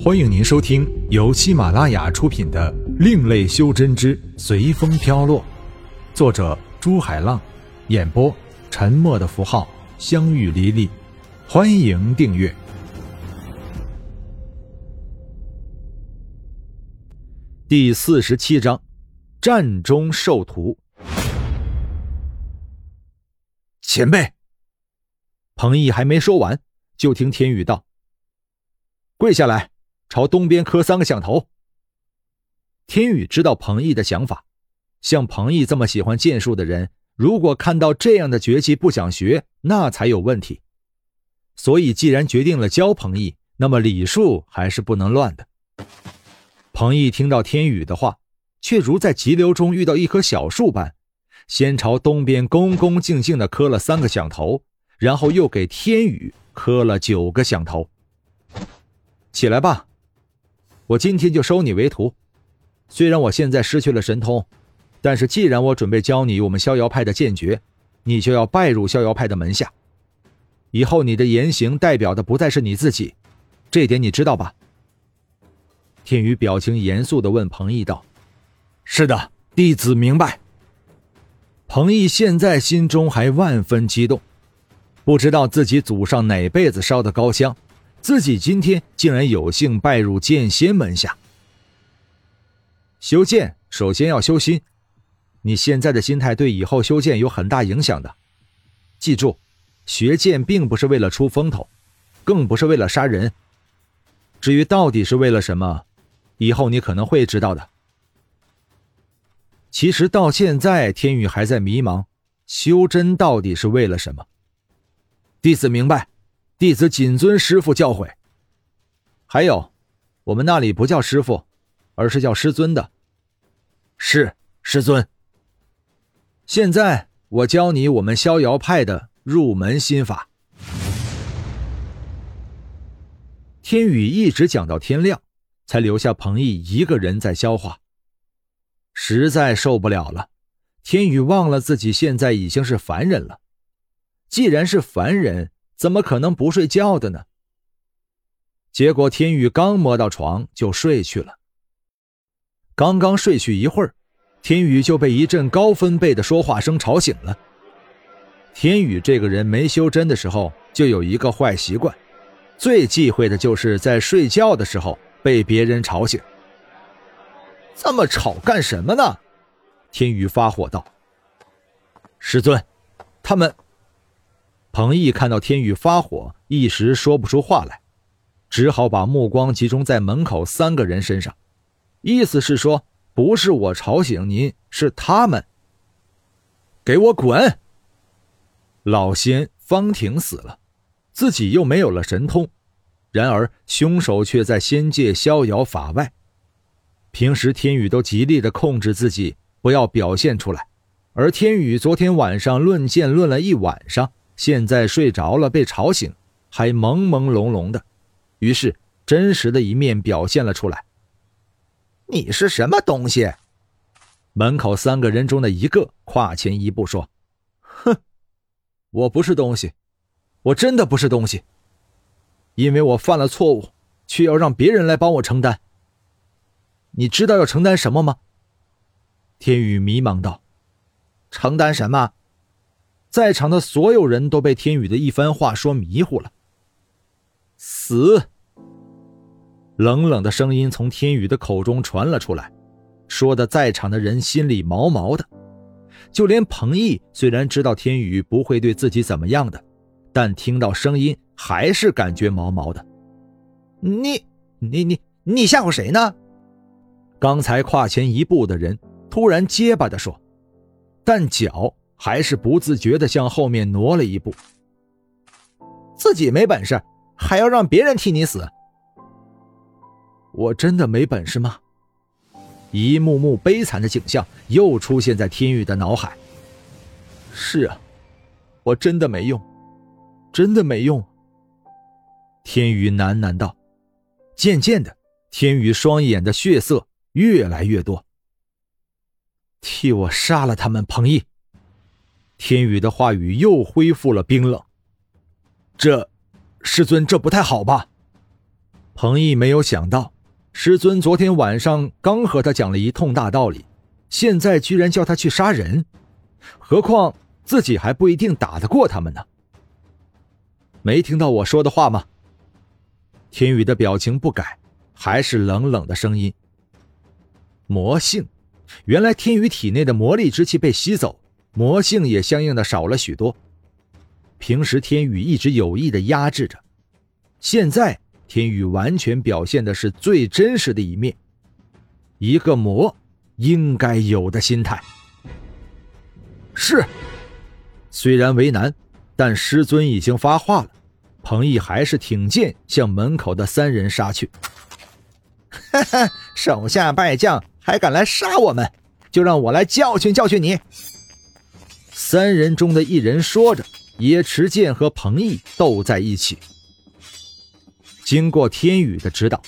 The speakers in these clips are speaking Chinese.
欢迎您收听由喜马拉雅出品的《另类修真之随风飘落》，作者朱海浪，演播沉默的符号、相遇离离。欢迎订阅。第四十七章：战中受徒。前辈，彭毅还没说完，就听天宇道：“跪下来。”朝东边磕三个响头。天宇知道彭毅的想法，像彭毅这么喜欢剑术的人，如果看到这样的绝技不想学，那才有问题。所以，既然决定了教彭毅，那么礼数还是不能乱的。彭毅听到天宇的话，却如在急流中遇到一棵小树般，先朝东边恭恭敬敬地磕了三个响头，然后又给天宇磕了九个响头。起来吧。我今天就收你为徒，虽然我现在失去了神通，但是既然我准备教你我们逍遥派的剑诀，你就要拜入逍遥派的门下。以后你的言行代表的不再是你自己，这点你知道吧？天宇表情严肃的问彭毅道：“是的，弟子明白。”彭毅现在心中还万分激动，不知道自己祖上哪辈子烧的高香。自己今天竟然有幸拜入剑仙门下。修剑首先要修心，你现在的心态对以后修剑有很大影响的。记住，学剑并不是为了出风头，更不是为了杀人。至于到底是为了什么，以后你可能会知道的。其实到现在，天宇还在迷茫，修真到底是为了什么？弟子明白。弟子谨遵师傅教诲。还有，我们那里不叫师傅，而是叫师尊的。是师尊。现在我教你我们逍遥派的入门心法。天宇一直讲到天亮，才留下彭毅一个人在消化。实在受不了了，天宇忘了自己现在已经是凡人了。既然是凡人。怎么可能不睡觉的呢？结果天宇刚摸到床就睡去了。刚刚睡去一会儿，天宇就被一阵高分贝的说话声吵醒了。天宇这个人没修真的时候就有一个坏习惯，最忌讳的就是在睡觉的时候被别人吵醒。这么吵干什么呢？天宇发火道：“师尊，他们……”彭毅看到天宇发火，一时说不出话来，只好把目光集中在门口三个人身上，意思是说，不是我吵醒您，是他们。给我滚！老仙方婷死了，自己又没有了神通，然而凶手却在仙界逍遥法外。平时天宇都极力的控制自己，不要表现出来，而天宇昨天晚上论剑论了一晚上。现在睡着了，被吵醒，还朦朦胧胧的，于是真实的一面表现了出来。你是什么东西？门口三个人中的一个跨前一步说：“哼，我不是东西，我真的不是东西，因为我犯了错误，却要让别人来帮我承担。你知道要承担什么吗？”天宇迷茫道：“承担什么？”在场的所有人都被天宇的一番话说迷糊了。死！冷冷的声音从天宇的口中传了出来，说的在场的人心里毛毛的。就连彭毅虽然知道天宇不会对自己怎么样的，但听到声音还是感觉毛毛的。你、你、你、你吓唬谁呢？刚才跨前一步的人突然结巴的说，但脚。还是不自觉的向后面挪了一步。自己没本事，还要让别人替你死？我真的没本事吗？一幕幕悲惨的景象又出现在天宇的脑海。是啊，我真的没用，真的没用。天宇喃喃道。渐渐的，天宇双眼的血色越来越多。替我杀了他们，彭毅。天宇的话语又恢复了冰冷。这，师尊，这不太好吧？彭毅没有想到，师尊昨天晚上刚和他讲了一通大道理，现在居然叫他去杀人，何况自己还不一定打得过他们呢。没听到我说的话吗？天宇的表情不改，还是冷冷的声音。魔性，原来天宇体内的魔力之气被吸走，魔性也相应的少了许多。平时天宇一直有意的压制着，现在。天宇完全表现的是最真实的一面，一个魔应该有的心态。是，虽然为难，但师尊已经发话了。彭毅还是挺剑向门口的三人杀去。哈哈，手下败将还敢来杀我们，就让我来教训教训你。三人中的一人说着，也持剑和彭毅斗在一起。经过天宇的指导，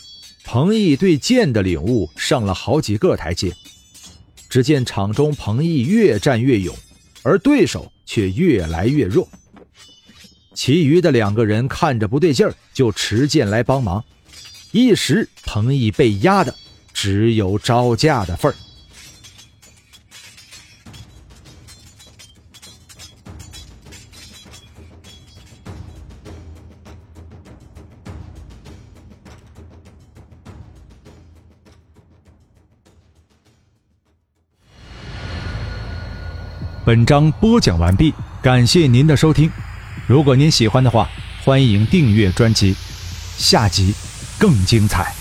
彭毅对剑的领悟上了好几个台阶。只见场中彭毅越战越勇，而对手却越来越弱。其余的两个人看着不对劲儿，就持剑来帮忙。一时，彭毅被压的只有招架的份儿。本章播讲完毕，感谢您的收听。如果您喜欢的话，欢迎订阅专辑，下集更精彩。